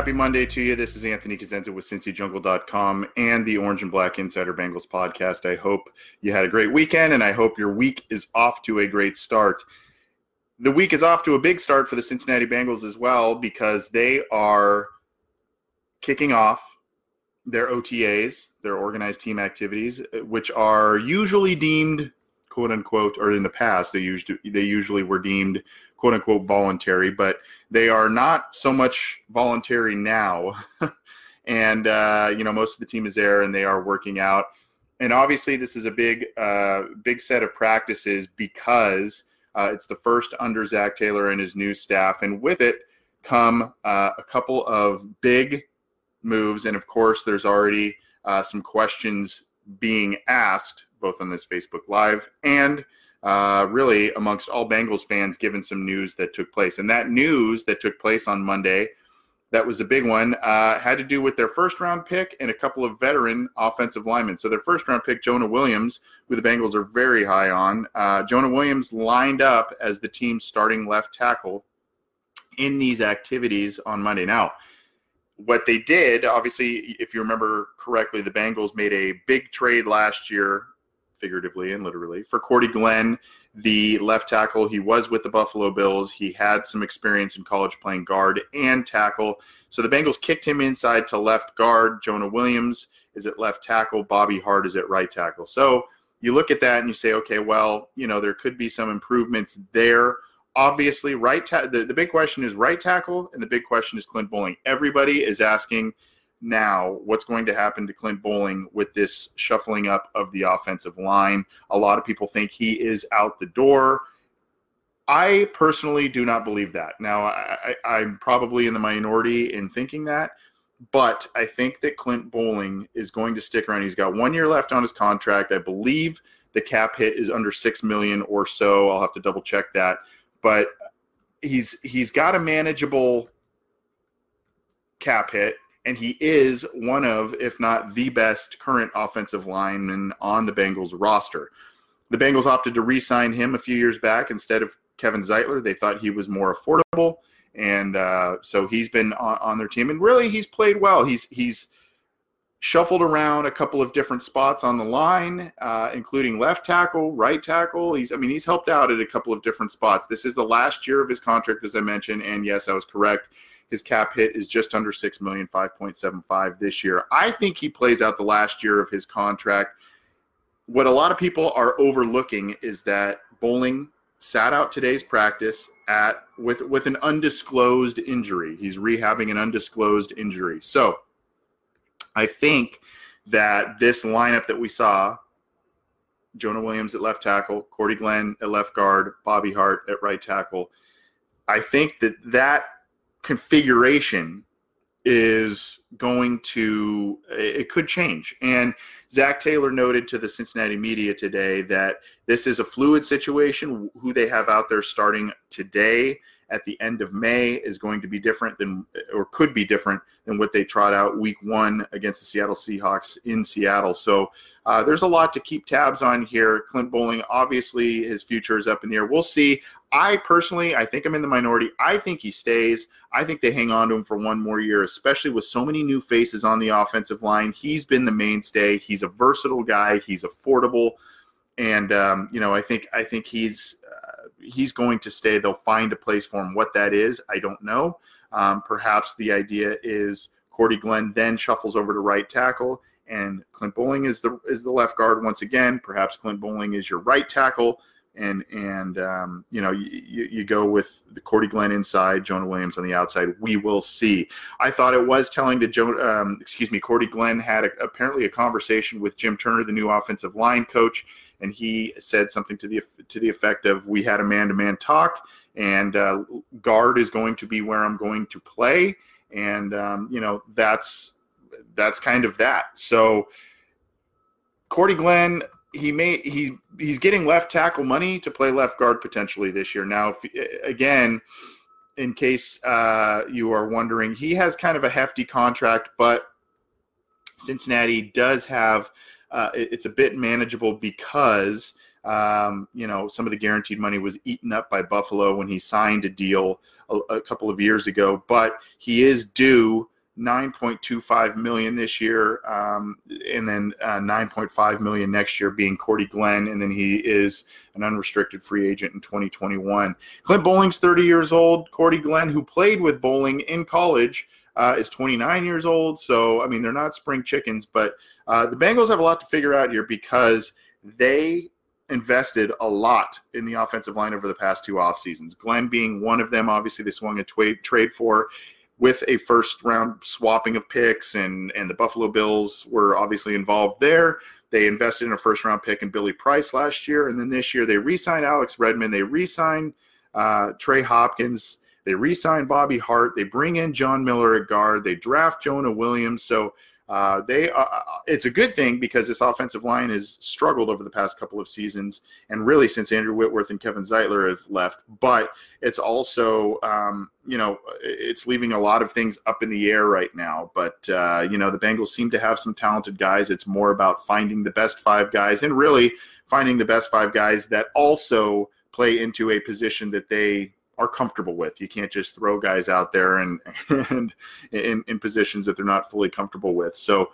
Happy Monday to you. This is Anthony Cosenza with CincyJungle.com and the Orange and Black Insider Bengals podcast. I hope you had a great weekend, and I hope your week is off to a great start. The week is off to a big start for the Cincinnati Bengals as well because they are kicking off their OTAs, their organized team activities, which are usually deemed quote unquote, or in the past they used to, they usually were deemed quote unquote voluntary, but they are not so much voluntary now. and uh, you know, most of the team is there and they are working out. And obviously, this is a big uh, big set of practices because uh, it's the first under Zac Taylor and his new staff, and with it come uh, a couple of big moves. And of course, there's already uh, some questions being asked both on this Facebook Live and uh, really amongst all Bengals fans, given some news that took place. And that news that took place on Monday, that was a big one, uh, had to do with their first round pick and a couple of veteran offensive linemen. So their first round pick, Jonah Williams, who the Bengals are very high on, uh, Jonah Williams lined up as the team's starting left tackle in these activities on Monday. Now, what they did, obviously, if you remember correctly, the Bengals made a big trade last year figuratively and literally, for Cordy Glenn, the left tackle. He was with the Buffalo Bills. He had some experience in college playing guard and tackle. So the Bengals kicked him inside to left guard. Jonah Williams is at left tackle. Bobby Hart is at right tackle. So you look at that and you say, okay, well, you know, there could be some improvements there. Obviously, right. Ta- the, the big question is right tackle, and the big question is Clint Boling. Everybody is asking now what's going to happen to Clint Boling with this shuffling up of the offensive line. A lot of people think he is out the door. I personally do not believe that. Now, I, am probably in the minority in thinking that, but I think that Clint Boling is going to stick around. He's got one year left on his contract. I believe the cap hit is under six million or so. I'll have to double check that, but he's he's got a manageable cap hit and he is one of, if not the best, current offensive lineman on the Bengals roster. The Bengals opted to re sign him a few years back instead of Kevin Zeitler. They thought he was more affordable. And uh, so he's been on, on, their team, and really he's played well. He's he's shuffled around a couple of different spots on the line, uh, including left tackle, right tackle. He's I mean he's helped out at a couple of different spots. This is the last year of his contract, as I mentioned, and yes, I was correct. His cap hit is just under six million, five point seven five this year. I think he plays out the last year of his contract. What a lot of people are overlooking is that Boling sat out today's practice at with with an undisclosed injury. He's rehabbing an undisclosed injury. So I think that this lineup that we saw Jonah Williams at left tackle, Cordy Glenn at left guard, Bobby Hart at right tackle. I think that that configuration is going to it could change and zac taylor noted to the cincinnati media today that this is a fluid situation who they have out there starting today at the end of May is going to be different than, or could be different than what they trot out week one against the Seattle Seahawks in Seattle. So uh, there's a lot to keep tabs on here. Clint boling obviously, his future is up in the air. We'll see. I personally, I think I'm in the minority. I think he stays. I think they hang on to him for one more year, especially with so many new faces on the offensive line. He's been the mainstay. He's a versatile guy. He's affordable, and um, you know, I think I think he's he's going to stay. They'll find a place for him. What that is, I don't know. Um, perhaps the idea is Cordy Glenn then shuffles over to right tackle, and Clint Boling is the is the left guard once again. Perhaps Clint Boling is your right tackle, and and um, you know you, you go with the Cordy Glenn inside, Jonah Williams on the outside. We will see. I thought it was telling that Joe, um, excuse me, Cordy Glenn had a, apparently a conversation with Jim Turner, the new offensive line coach and he said something to the to the effect of, "We had a man-to-man talk, and uh, guard is going to be where I'm going to play." And um, you know that's that's kind of that. So Cordy Glenn, he may he he's getting left tackle money to play left guard potentially this year. Now, if, again, in case uh, you are wondering, he has kind of a hefty contract, but Cincinnati does have uh, it, it's a bit manageable because Um, you know, some of the guaranteed money was eaten up by Buffalo when he signed a deal a, a couple of years ago, but he is due 9.25 million this year, um, and then uh, 9.5 million next year being Cordy Glenn, and then he is an unrestricted free agent in 2021. Clint Boling's 30 years old. Cordy Glenn, who played with Boling in college, uh, is 29 years old. So I mean, they're not spring chickens, but uh, the Bengals have a lot to figure out here because they invested a lot in the offensive line over the past two off seasons. Glenn being one of them. Obviously, they swung a trade trade for with a first round swapping of picks, and and the Buffalo Bills were obviously involved there. They invested in a first round pick in Billy Price last year, and then this year they re-signed Alex Redmond. They re-signed uh, Trey Hopkins. They re-signed Bobby Hart. They bring in John Miller at guard. They draft Jonah Williams. So uh, they uh, uh, it's a good thing because this offensive line has struggled over the past couple of seasons and really since Andrew Whitworth and Kevin Zeitler have left. But it's also um, you know it's leaving a lot of things up in the air right now. But uh, you know the Bengals seem to have some talented guys. It's more about finding the best five guys and really finding the best five guys that also play into a position that they are comfortable with. You can't just throw guys out there and and in, in positions that they're not fully comfortable with. So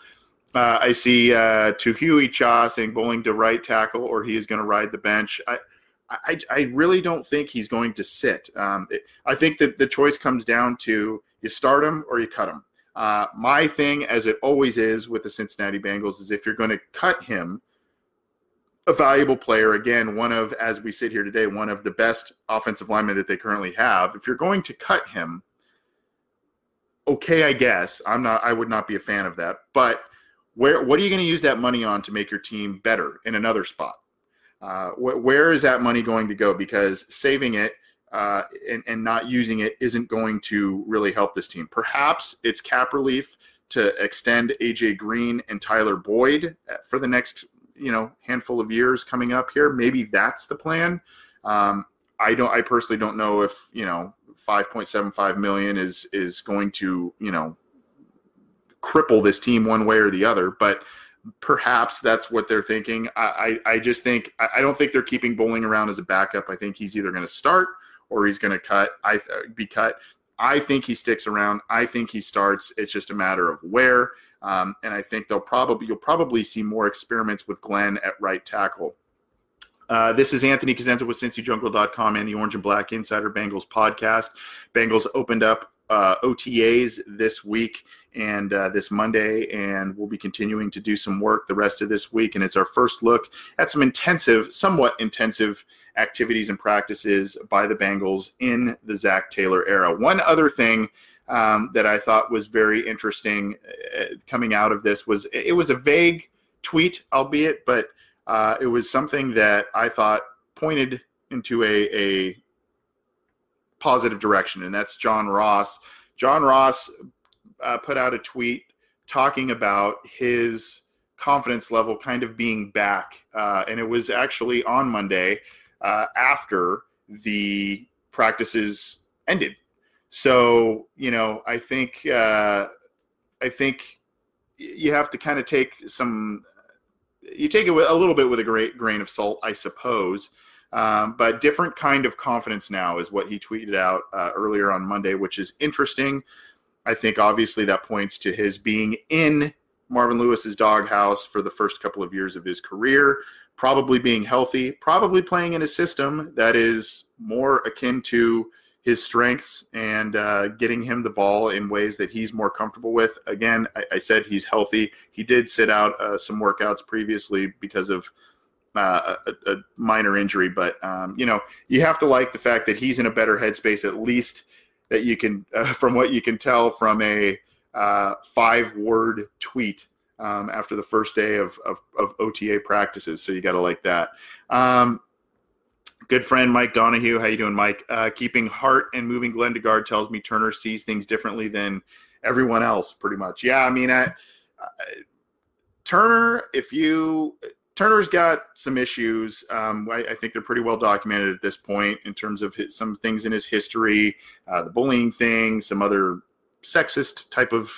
uh, I see uh, Huey Cha saying Boling to right tackle or he is going to ride the bench. I, I, I really don't think he's going to sit. Um, it, I think that the choice comes down to you start him or you cut him. Uh, my thing, as it always is with the Cincinnati Bengals, is if you're going to cut him – a valuable player. Again, one of, as we sit here today, one of the best offensive linemen that they currently have. If you're going to cut him, okay, I guess I'm not. I would not be a fan of that. But where, what are you going to use that money on to make your team better in another spot? Uh, wh- where is that money going to go? Because saving it uh, and, and not using it isn't going to really help this team. Perhaps it's cap relief to extend AJ Green and Tyler Boyd for the next you know handful of years coming up here. Maybe that's the plan. Um, I don't. I personally don't know if you know 5.75 million is is going to you know cripple this team one way or the other, but perhaps that's what they're thinking. I, I, I just think I don't think they're keeping Boling around as a backup. I think he's either going to start or he's going to cut. I be cut. I think he sticks around. I think he starts. It's just a matter of where. Um, and I think they'll probably you'll probably see more experiments with Glenn at right tackle. Uh, this is Anthony Cosenza with CincyJungle.com and the Orange and Black Insider Bengals podcast. Bengals opened up uh, OTAs this week and uh, this Monday, and we'll be continuing to do some work the rest of this week. And it's our first look at some intensive, somewhat intensive activities and practices by the Bengals in the Zac Taylor era. One other thing um, that I thought was very interesting uh, coming out of this was it was a vague tweet, albeit, but uh, it was something that I thought pointed into a, a positive direction, and that's John Ross. John Ross uh, put out a tweet talking about his confidence level kind of being back, uh, and it was actually on Monday uh, after the practices ended. So you know, I think uh, I think you have to kind of take some. You take it a little bit with a great grain of salt, I suppose. Um, but different kind of confidence now is what he tweeted out uh, earlier on Monday, which is interesting. I think obviously that points to his being in Marvin Lewis's doghouse for the first couple of years of his career, probably being healthy, probably playing in a system that is more akin to his strengths and uh, getting him the ball in ways that he's more comfortable with. Again, I, I said he's healthy. He did sit out uh, some workouts previously because of uh, a, a, minor injury, but um, you know you have to like the fact that he's in a better headspace at least that you can, uh, from what you can tell from a uh, five-word tweet um, after the first day of, of, of OTA practices. So you got to like that. Um, good friend Mike Donahue, how you doing, Mike? Uh, keeping Hart and moving guard tells me Turner sees things differently than everyone else, pretty much. Yeah, I mean, I, I Turner, if you Turner's got some issues. Um, I, I, think they're pretty well documented at this point in terms of his, some things in his history, uh, the bullying thing, some other sexist type of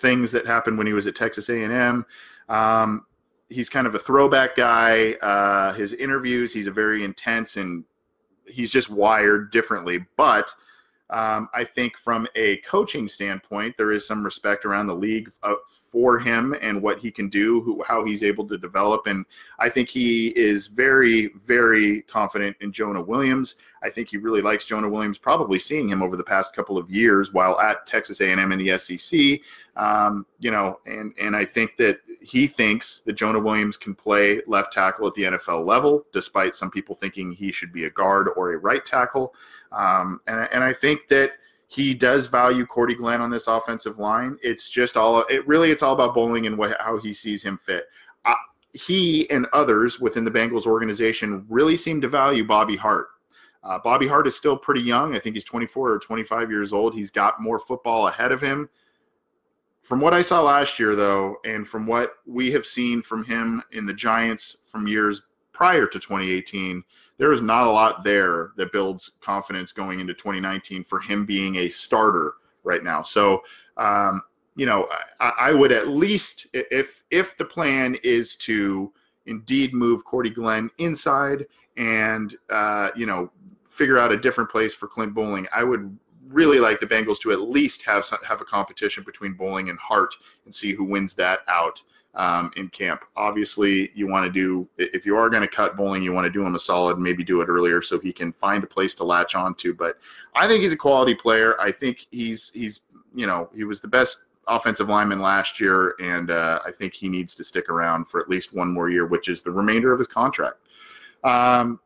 things that happened when he was at Texas A&M. Um, he's kind of a throwback guy. Uh, his interviews, he's a very intense and he's just wired differently. But um, I think from a coaching standpoint, there is some respect around the league uh, for him and what he can do, who, how he's able to develop. And I think he is very, very confident in Jonah Williams. I think he really likes Jonah Williams, probably seeing him over the past couple of years while at Texas A&M in the SEC. Um, you know, and and I think that he thinks that Jonah Williams can play left tackle at the NFL level, despite some people thinking he should be a guard or a right tackle. Um, and, and I think that he does value Cordy Glenn on this offensive line. It's just all it really it's all about boling and what, how he sees him fit. Uh, he and others within the Bengals organization really seem to value Bobby Hart. Uh, Bobby Hart is still pretty young. I think he's 24 or 25 years old. He's got more football ahead of him. From what I saw last year, though, and from what we have seen from him in the Giants from years prior to 2018, there is not a lot there that builds confidence going into 2019 for him being a starter right now. So, um, you know, I, I, would at least, if if the plan is to indeed move Cordy Glenn inside and uh, you know figure out a different place for Clint Boling, I would really like the Bengals to at least have some, have a competition between Boling and Hart and see who wins that out um, in camp. Obviously, you want to do if you are going to cut Boling, you want to do him a solid, maybe do it earlier so he can find a place to latch on to. But I think he's a quality player. I think he's he's you know he was the best offensive lineman last year, and uh, I think he needs to stick around for at least one more year, which is the remainder of his contract. Um,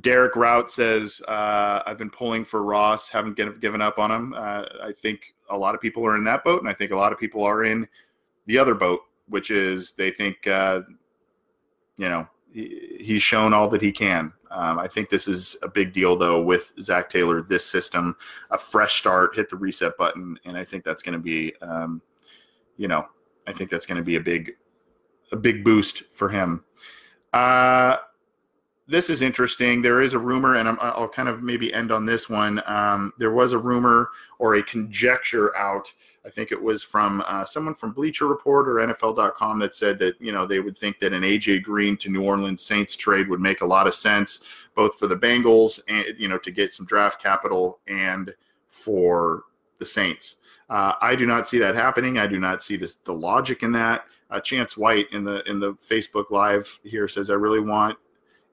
Derek Rout says, uh, I've been pulling for Ross, haven't get, given up on him. Uh, I think a lot of people are in that boat, and I think a lot of people are in the other boat, which is they think, uh, you know, he, he's shown all that he can. Um, I think this is a big deal, though, with Zac Taylor, this system, a fresh start, hit the reset button, and I think that's going to be, um, you know, I think that's going to be a big, a big boost for him. Uh, this is interesting. There is a rumor, and i will kind of maybe end on this one. Um, there was a rumor or a conjecture out. I think it was from uh, someone from Bleacher Report or NFL.com that said that you know they would think that an AJ Green to New Orleans Saints trade would make a lot of sense, both for the Bengals and you know to get some draft capital and for the Saints. Uh, I do not see that happening. I do not see this the logic in that. Uh, Chance White in the in the Facebook Live here says, "I really want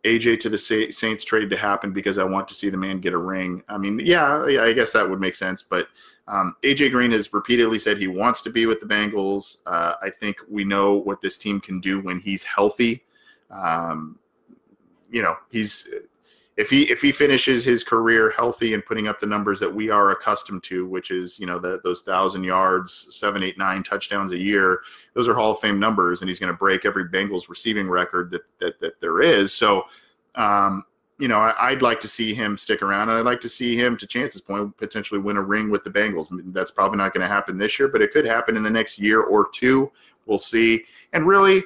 AJ to the Saints trade to happen because I want to see the man get a ring. I mean, yeah, I guess that would make sense. But um, AJ Green has repeatedly said he wants to be with the Bengals. Uh, I think we know what this team can do when he's healthy. Um, you know, he's if he if he finishes his career healthy and putting up the numbers that we are accustomed to, which is you know the, those thousand yards, seven, eight, nine touchdowns a year, those are Hall of Fame numbers, and he's going to break every Bengals receiving record that that, that there is. So, um, you know, I, would like to see him stick around, and I'd like to see him, to Chance's point, potentially win a ring with the Bengals. That's probably not going to happen this year, but it could happen in the next year or two. We'll see. And really.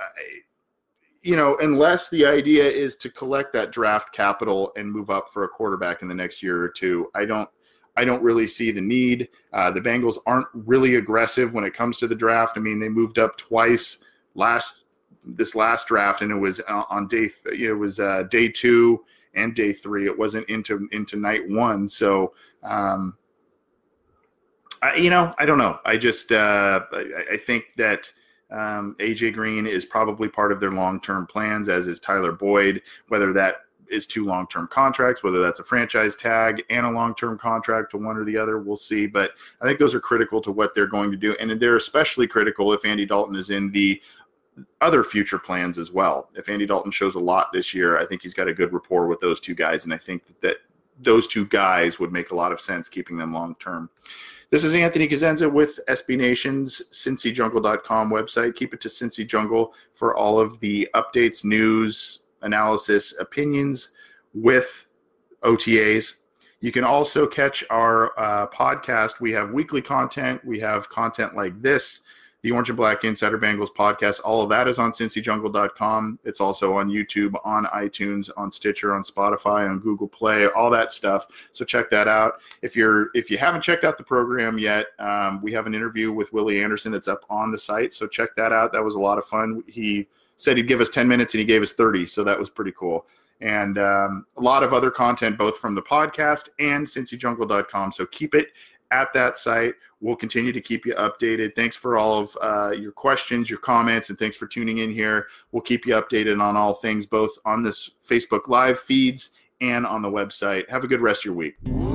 I, you know, unless the idea is to collect that draft capital and move up for a quarterback in the next year or two, I don't. I don't really see the need. Uh, the Bengals aren't really aggressive when it comes to the draft. I mean, they moved up twice last this last draft, and it was uh, on day it was uh, day two and day three. It wasn't into into night one. So, um, I, you know, I don't know. I just uh, I, I think that um, AJ Green is probably part of their long term plans, as is Tyler Boyd. Whether that is two long term contracts, whether that's a franchise tag and a long term contract to one or the other, we'll see. But I think those are critical to what they're going to do. And they're especially critical if Andy Dalton is in the other future plans as well. If Andy Dalton shows a lot this year, I think he's got a good rapport with those two guys. And I think that, that those two guys would make a lot of sense keeping them long term. This is Anthony Cosenza with SB Nation's CincyJungle.com website. Keep it to Cincy Jungle for all of the updates, news, analysis, opinions with OTAs. You can also catch our uh, podcast. We have weekly content. We have content like this the Orange and Black Insider Bengals podcast. All of that is on cincyjungle.com. It's also on YouTube, on iTunes, on Stitcher, on Spotify, on Google Play, all that stuff. So check that out. If you're if you haven't checked out the program yet, um, we have an interview with Willie Anderson that's up on the site. So check that out. That was a lot of fun. He said he'd give us 10 minutes and he gave us 30. So that was pretty cool. And um, a lot of other content, both from the podcast and cincyjungle.com. So keep it at that site. We'll continue to keep you updated. Thanks for all of uh, your questions, your comments, and thanks for tuning in here. We'll keep you updated on all things, both on this Facebook Live feeds and on the website. Have a good rest of your week.